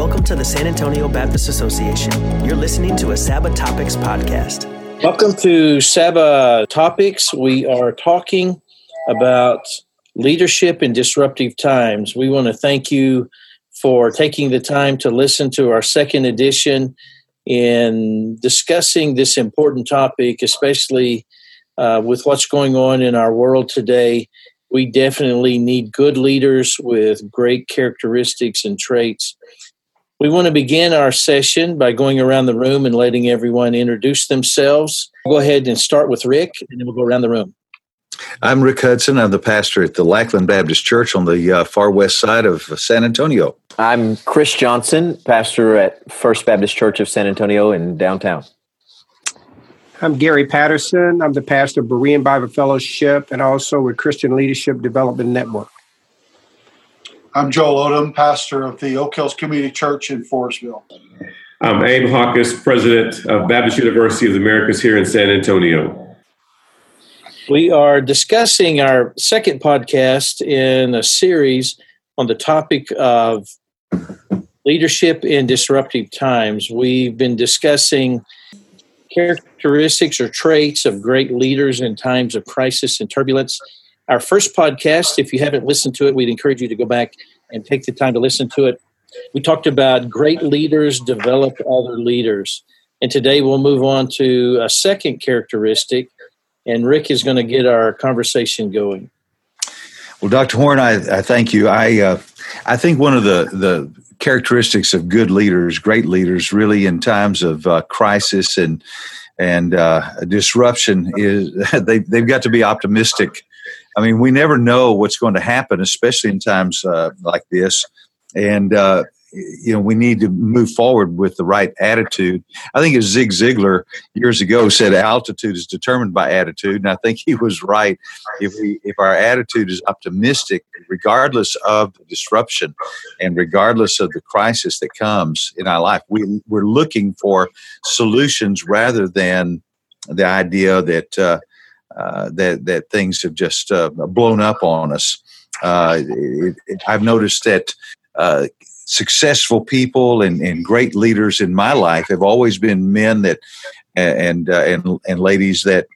Welcome to the San Antonio Baptist Association. You're listening to a Saba Topics podcast. Welcome to Saba Topics. We are talking about leadership in disruptive times. We want to thank you for taking the time to listen to our second edition in discussing this important topic, especially uh, with what's going on in our world today. We definitely need good leaders with great characteristics and traits. We want to begin our session by going around the room and letting everyone introduce themselves. Go ahead and start with Rick, and then we'll go around the room. I'm Rick Hudson. I'm the pastor at the Lackland Baptist Church on the uh, far west side of San Antonio. I'm Chris Johnson, pastor at First Baptist Church of San Antonio in downtown. I'm Gary Patterson. I'm the pastor of Berean Bible Fellowship and also with Christian Leadership Development Network. I'm Joel Odom, pastor of the Oak Hills Community Church in Floresville. I'm Abe Hawkes, president of Baptist University of the Americas here in San Antonio. We are discussing our second podcast in a series on the topic of leadership in disruptive times. We've been discussing characteristics or traits of great leaders in times of crisis and turbulence. Our first podcast, if you haven't listened to it, we'd encourage you to go back and take the time to listen to it. We talked about great leaders develop other leaders. And today we'll move on to a second characteristic, and Rick is going to get our conversation going. Well, Dr. Horn, I, I thank you. I uh, I think one of the the characteristics of good leaders, great leaders, really in times of uh, crisis and and uh, disruption is they they've got to be optimistic. I mean, we never know what's going to happen, especially in times uh, like this, and uh, you know we need to move forward with the right attitude. I think as Zig Ziglar years ago said, altitude is determined by attitude, and I think he was right. If we if our attitude is optimistic, regardless of the disruption and regardless of the crisis that comes in our life, we we're looking for solutions rather than the idea that. Uh, uh, that that things have just uh, blown up on us. Uh, I've noticed that uh, successful people and, and great leaders in my life have always been men that and uh, and and ladies that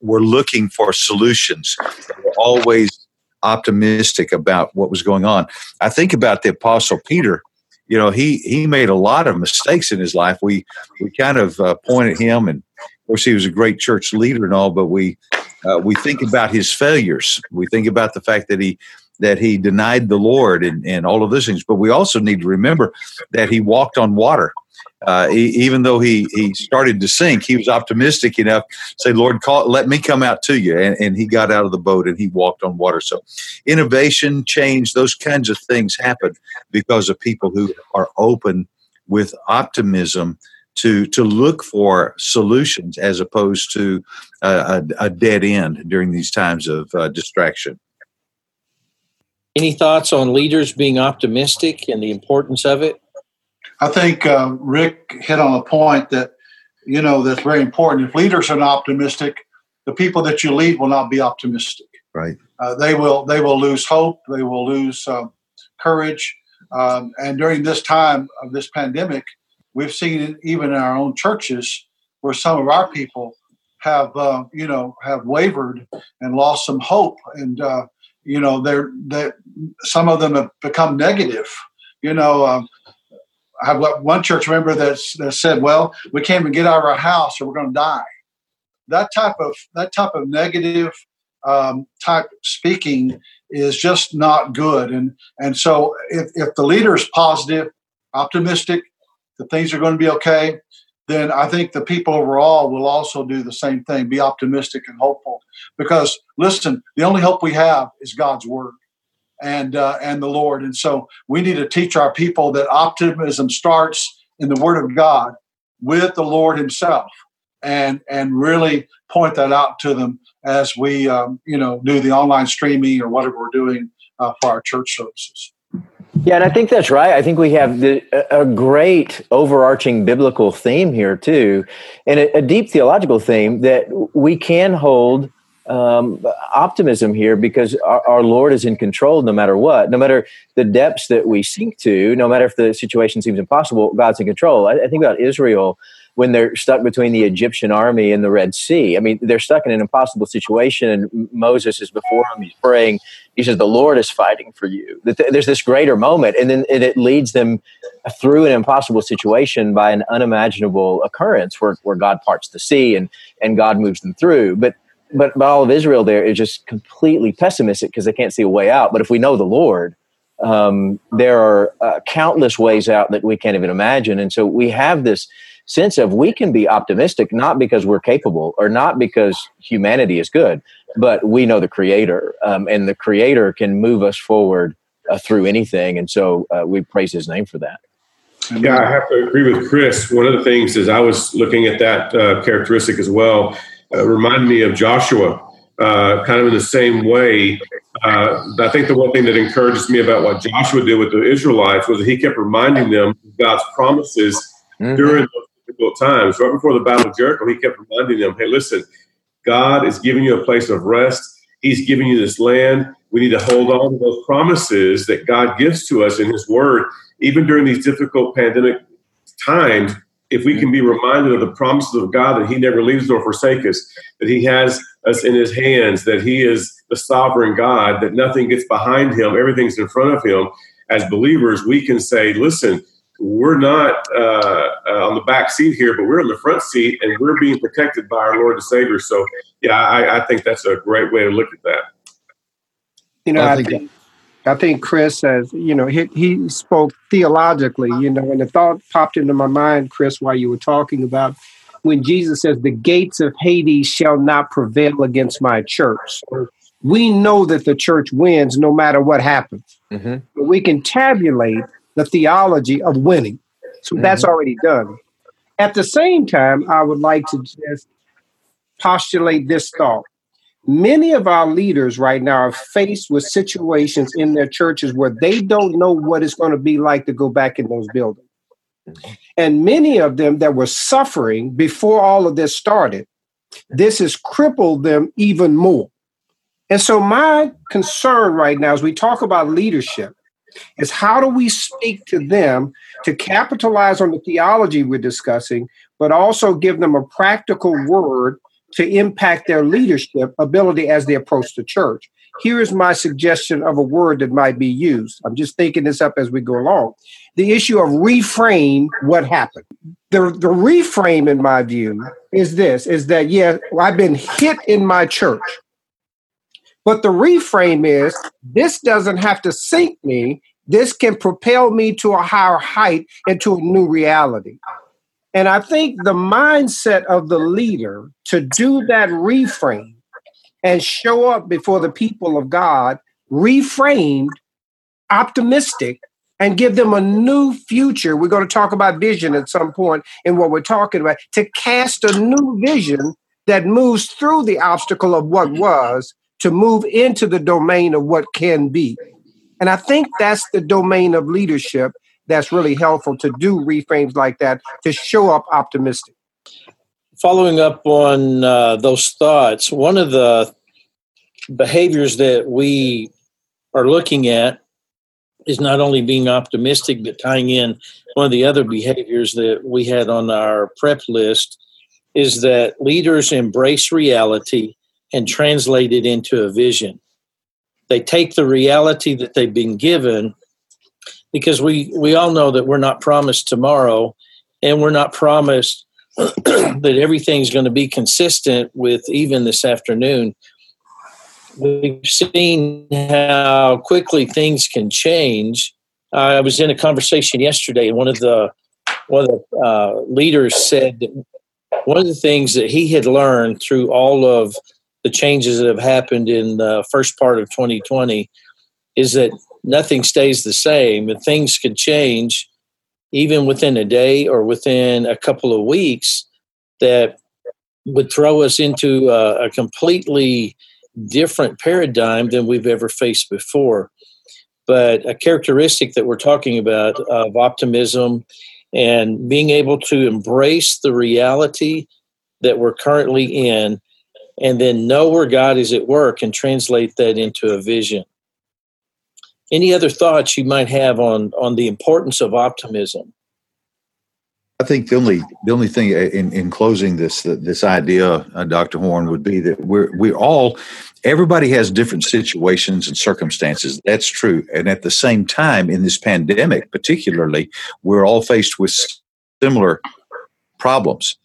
were looking for solutions. Were always optimistic about what was going on. I think about the apostle Peter. You know, he he made a lot of mistakes in his life. We we kind of uh, pointed him, and of course he was a great church leader and all. But we uh, we think about his failures. We think about the fact that he that he denied the Lord and, and all of those things. But we also need to remember that he walked on water. Uh, he, even though he, he started to sink, he was optimistic enough to say, Lord, call, let me come out to you. And, and he got out of the boat and he walked on water. So innovation, change, those kinds of things happen because of people who are open with optimism to to look for solutions as opposed to a, a, dead end during these times of uh, distraction. Any thoughts on leaders being optimistic and the importance of it? I think uh, Rick hit on a point that you know that's very important. If leaders are not optimistic, the people that you lead will not be optimistic. Right. Uh, they will they will lose hope. They will lose um, courage. Um, and during this time of this pandemic, we've seen it even in our own churches where some of our people have uh, you know have wavered and lost some hope and uh, you know they're that some of them have become negative you know um, i have one church member that's, that said well we can't even get out of our house or we're going to die. That type of that type of negative um, type speaking is just not good. And and so if, if the leader is positive optimistic that things are going to be okay then I think the people overall will also do the same thing, be optimistic and hopeful. Because listen, the only hope we have is God's word and uh, and the Lord. And so we need to teach our people that optimism starts in the Word of God with the Lord Himself, and and really point that out to them as we um, you know do the online streaming or whatever we're doing uh, for our church services. Yeah, and I think that's right. I think we have the, a great overarching biblical theme here too, and a, a, deep theological theme that we can hold um, optimism here because our, our, Lord is in control no matter what. No matter the depths that we sink to, no matter if the situation seems impossible, God's in control. I, I think about Israel when they're stuck between the Egyptian army and the Red Sea. I mean, they're stuck in an impossible situation, and Moses is before him. He's praying. He says, The Lord is fighting for you. There's this greater moment, and then it leads them through an impossible situation by an unimaginable occurrence where, where God parts the sea and, and God moves them through. But but, but all of Israel there is just completely pessimistic because they can't see a way out. But if we know the Lord, um, there are uh, countless ways out that we can't even imagine. And so we have this sense of we can be optimistic not because we're capable or not because humanity is good, but we know the Creator, um, and the Creator can move us forward uh, through anything. And so uh, we praise His name for that. Yeah, I have to agree with Chris. One of the things is I was looking at that uh, characteristic as well. Uh, reminded me of Joshua, uh, kind of in the same way. Uh, I think the one thing that encourages me about what Joshua did with the Israelites was that he kept reminding them of God's promises mm-hmm. during those difficult times. Right before the Battle of Jericho, he kept reminding them, hey, listen, God is giving you a place of rest. He's giving you this land. We need to hold on to those promises that God gives to us in His Word, even during these difficult pandemic times. If we can be reminded of the promises of God that He never leaves nor forsakes us, that He has us in His hands, that He is the sovereign God, that nothing gets behind Him, everything's in front of Him. As believers, we can say, listen, we're not uh, uh, on the back seat here, but we're in the front seat and we're being protected by our Lord and Savior. So, yeah, I, I think that's a great way to look at that. You know, I, I think, I think Chris says, you know, he, he spoke theologically, you know, and the thought popped into my mind, Chris, while you were talking about when Jesus says, the gates of Hades shall not prevail against my church. We know that the church wins no matter what happens. Mm-hmm. But we can tabulate the theology of winning. So mm-hmm. that's already done. At the same time, I would like to just postulate this thought. Many of our leaders right now are faced with situations in their churches where they don't know what it's going to be like to go back in those buildings. Mm-hmm. And many of them that were suffering before all of this started, this has crippled them even more. And so, my concern right now, as we talk about leadership, is how do we speak to them to capitalize on the theology we're discussing, but also give them a practical word to impact their leadership ability as they approach the church. Here is my suggestion of a word that might be used. I'm just thinking this up as we go along. The issue of reframe what happened. The, the reframe, in my view, is this is that, yeah, I've been hit in my church. But the reframe is this doesn't have to sink me. This can propel me to a higher height into a new reality. And I think the mindset of the leader to do that reframe and show up before the people of God, reframed, optimistic, and give them a new future. We're going to talk about vision at some point in what we're talking about to cast a new vision that moves through the obstacle of what was to move into the domain of what can be. And I think that's the domain of leadership that's really helpful to do reframes like that to show up optimistic. Following up on uh, those thoughts, one of the behaviors that we are looking at is not only being optimistic, but tying in one of the other behaviors that we had on our prep list is that leaders embrace reality and translate it into a vision. They take the reality that they've been given because we, we all know that we're not promised tomorrow and we're not promised that everything's going to be consistent with even this afternoon. We've seen how quickly things can change. I was in a conversation yesterday, and one of the one of the uh, leaders said one of the things that he had learned through all of the changes that have happened in the first part of 2020 is that nothing stays the same and things could change even within a day or within a couple of weeks that would throw us into a, a completely different paradigm than we've ever faced before. But a characteristic that we're talking about of optimism and being able to embrace the reality that we're currently in and then know where God is at work and translate that into a vision. Any other thoughts you might have on, on the importance of optimism? I think the only the only thing in, in closing this this idea, uh, Dr. Horn, would be that we're we all everybody has different situations and circumstances. That's true, and at the same time, in this pandemic, particularly, we're all faced with similar problems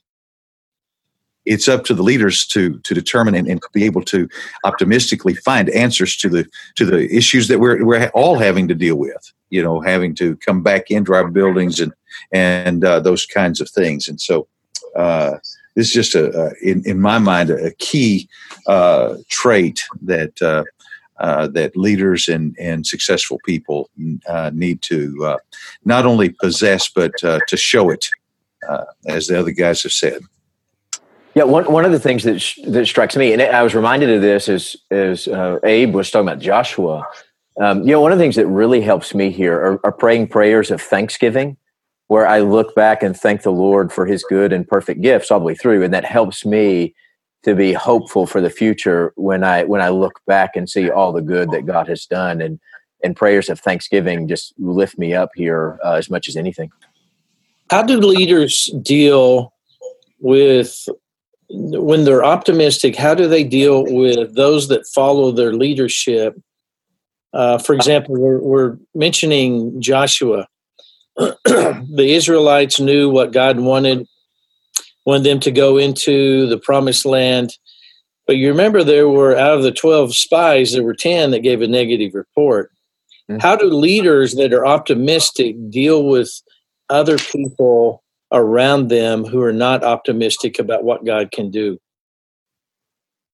it's up to the leaders to to determine and, and, be able to optimistically find answers to the to the issues that we're we're all having to deal with. You know, having to come back into our buildings and and uh, those kinds of things. And so, uh, this is just a, a in in my mind a, key uh, trait that. Uh, uh, that leaders and, and successful people uh, need to not only possess but to show it, as the other guys have said. Yeah, one, one of the things that sh- that strikes me, and I was reminded of this as as uh, Abe was talking about Joshua. Um, you know, one of the things that really helps me here are, are, praying prayers of thanksgiving, where I look back and thank the Lord for His good and perfect gifts all the way through, and that helps me to be hopeful for the future when I when I look back and see all the good that God has done, and and prayers of thanksgiving just lift me up here uh, as much as anything. How do leaders deal with when they're optimistic, how do they deal with those that follow their leadership? Uh, for example, we're, we're mentioning Joshua. the Israelites knew what God wanted, wanted them to go into the promised land. But you remember there were out of the 12 spies, there were 10 that gave a negative report. Mm-hmm. How do leaders that are optimistic deal with other people around them who are not optimistic about what God can do?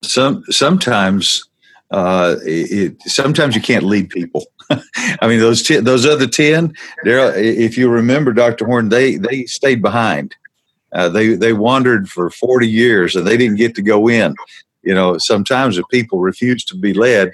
Some sometimes uh, it, sometimes you can't lead people. I mean, those ten, those other ten, if you remember, Doctor Horn, they they stayed behind. Uh, they they wandered for forty years and they didn't get to go in. You know, sometimes if people refuse to be led,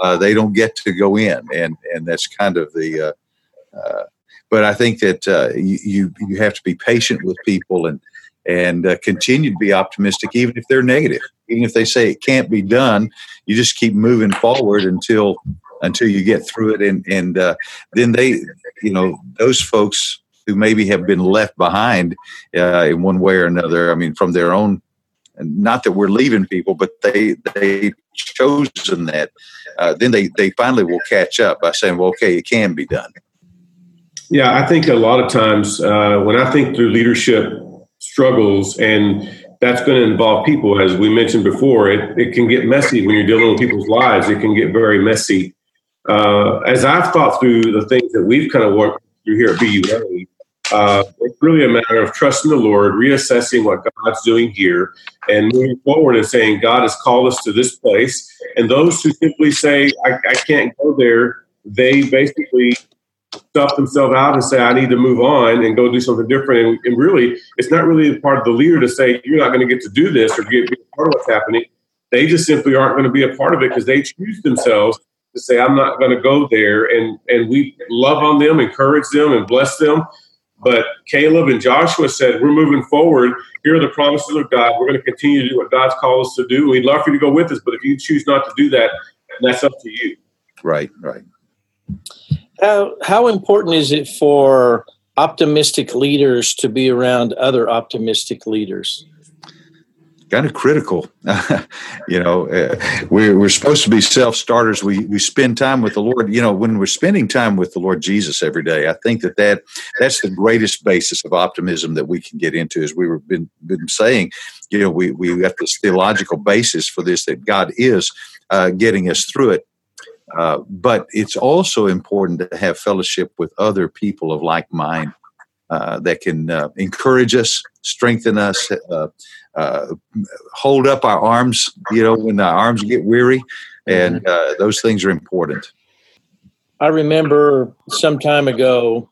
uh, they don't get to go in, and and that's kind of the uh, uh, but I think that uh, you you have to be patient with people and and uh, continue to be optimistic, even if they're negative, even if they say it can't be done. You just keep moving forward until until you get through it, and and uh, then they, you know, those folks who maybe have been left behind uh, in one way or another. I mean, from their own. Not that we're leaving people, but they they chosen that. Uh, then they they finally will catch up by saying, "Well, okay, it can be done." Yeah, I think a lot of times uh, when I think through leadership struggles, and that's going to involve people, as we mentioned before, it, it can get messy when you're dealing with people's lives. It can get very messy. Uh, as I've thought through the things that we've kind of worked through here at BUA, uh, it's really a matter of trusting the Lord, reassessing what God's doing here, and moving forward and saying, God has called us to this place. And those who simply say, I, I can't go there, they basically stuff themselves out and say, I need to move on and go do something different. And, and really, it's not really part of the leader to say, you're not going to get to do this or get, be part of what's happening. They just simply aren't going to be a part of it because they choose themselves to say, I'm not going to go there. And, and we love on them, encourage them, and bless them. But Caleb and Joshua said, We're moving forward. Here are the promises of God. We're going to continue to do what God's called us to do. We'd love for you to go with us, but if you choose not to do that, that's up to you. Right, right how how important is it for optimistic leaders to be around other optimistic leaders? Kind of critical, you know. Uh, we're we're supposed to be self starters. We we spend time with the Lord. You know, when we're spending time with the Lord Jesus every day, I think that that that's the greatest basis of optimism that we can get into. As we've been been saying, you know, we we got this theological basis for this that God is uh, getting us through it uh, but it's also important to have fellowship with other people of like mind uh, that can uh, encourage us, strengthen us, uh, uh, hold up our arms, you know, when our arms get weary. And mm-hmm. those things are important. I remember some time ago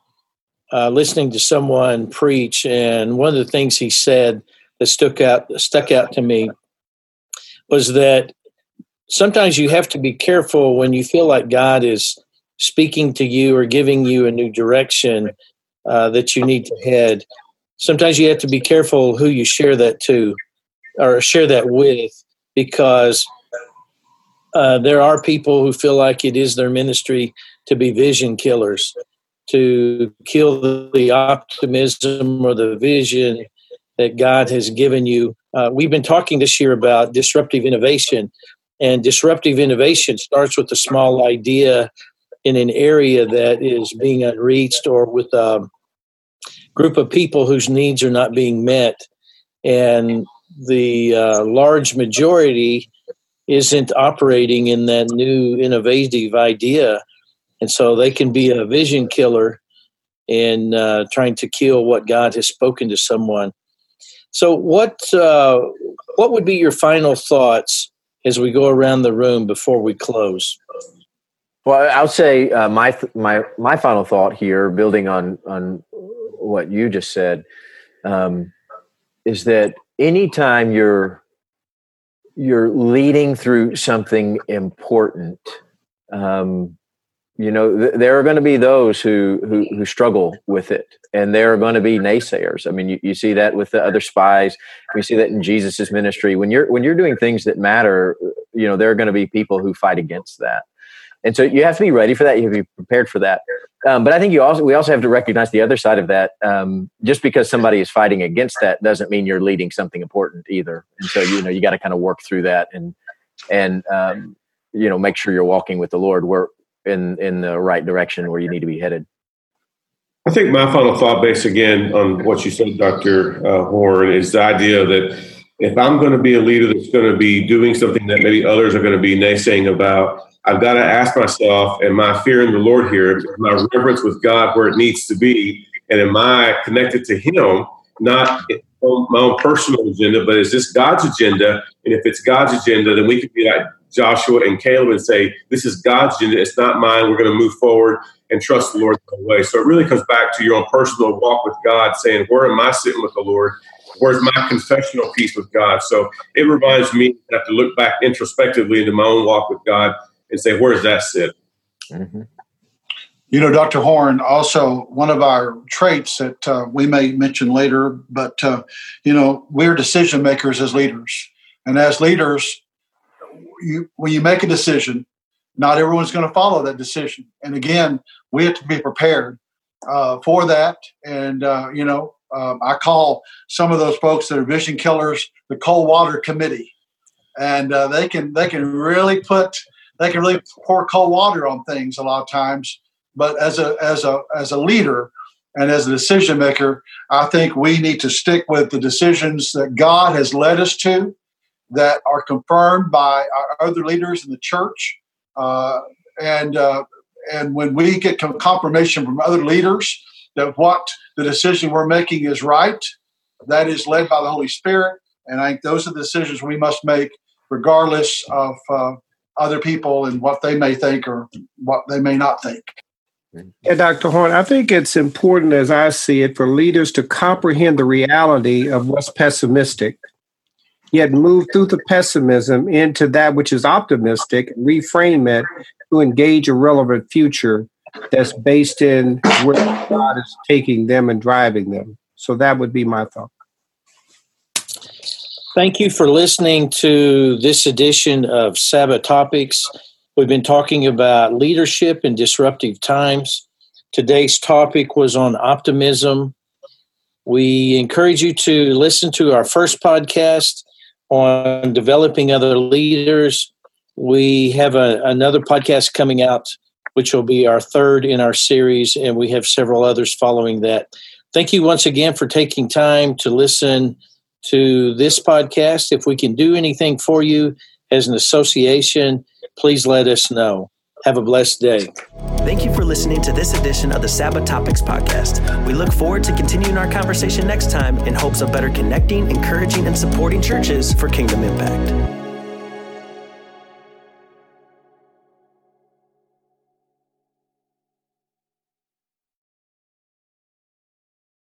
listening to someone preach, and one of the things he said that stuck out stuck out to me was that sometimes you have to be careful when you feel like God is speaking to you or giving you a new direction uh, that you need to head. Sometimes you have to be careful who you share that to or share that with because uh, there are people who feel like it is their ministry to be vision killers, to kill the optimism or the vision that God has given you. Uh, we've been talking this year about disruptive innovation, and disruptive innovation starts with a small idea in an area that is being unreached or with a group of people whose needs are not being met. And the uh, large majority isn't operating in that new innovative idea. And so they can be a vision killer in uh, trying to kill what God has spoken to someone. So, what uh, what would be your final thoughts as we go around the room before we close? Well, I'll say uh, my my my final thought here, building on on what you just said, um, is that anytime you're you're leading through something important, um, you know th- there are going to be those who, who who struggle with it, and there are going to be naysayers. I mean, you, you see that with the other spies. We see that in Jesus's ministry. When you're when you're doing things that matter, you know there are going to be people who fight against that and so you have to be ready for that. You have to be prepared for that. Um, but I think you also we also have to recognize the other side of that. Um, just because somebody is fighting against that doesn't mean you're leading something important either. And so you know you got to kind of work through that and and um, you know make sure you're walking with the Lord where in in the right direction where you need to be headed. I think my final thought, based again on what you said, Doctor uh, Horn, is the idea that if I'm going to be a leader that's going to be doing something that maybe others are going to be naysaying about I've got to ask myself, am I fearing the Lord here? my reverence with God where it needs to be? And am I connected to Him, not my own personal agenda, but is this God's agenda? And if it's God's agenda, then we can be like Joshua and Caleb and say, this is God's agenda. It's not mine. We're going to move forward and trust the Lord the way. So it really comes back to your own personal walk with God, saying, where am I sitting with the Lord? Where's my confessional peace with God? So it reminds me to have to look back introspectively into my own walk with God and say, where does that sit? Mm-hmm. You know, Dr. Horn, also one of our traits that uh, we may mention later, but, uh, you know, we're decision makers as leaders. And as leaders, you, when you make a decision, not everyone's going to follow that decision. And again, we have to be prepared uh, for that. And, uh, you know, um, I call some of those folks that are vision killers the cold water committee. And uh, they can they can really put they can really pour cold water on things a lot of times. But as a as a as a leader and as a decision maker, I think we need to stick with the decisions that God has led us to, that are confirmed by our other leaders in the church, uh, and uh, and when we get confirmation from other leaders that what the decision we're making is right, that is led by the Holy Spirit. And I think those are the decisions we must make, regardless of uh, other people and what they may think or what they may not think. Yeah, Dr. Horn, I think it's important as I see it for leaders to comprehend the reality of what's pessimistic, yet move through the pessimism into that which is optimistic, reframe it to engage a relevant future that's based in where God is taking them and driving them. So that would be my thought. Thank you for listening to this edition of Saba Topics. We've been talking about leadership in disruptive times. Today's topic was on optimism. We encourage you to listen to our first podcast on developing other leaders. We have a, another podcast coming out, which will be our third in our series, and we have several others following that. Thank you once again for taking time to listen to this podcast. If we can do anything for you as an association, please let us know. Have a blessed day. Thank you for listening to this edition of the Saba Topics Podcast. We look forward to continuing our conversation next time in hopes of better connecting, encouraging, and supporting churches for kingdom impact.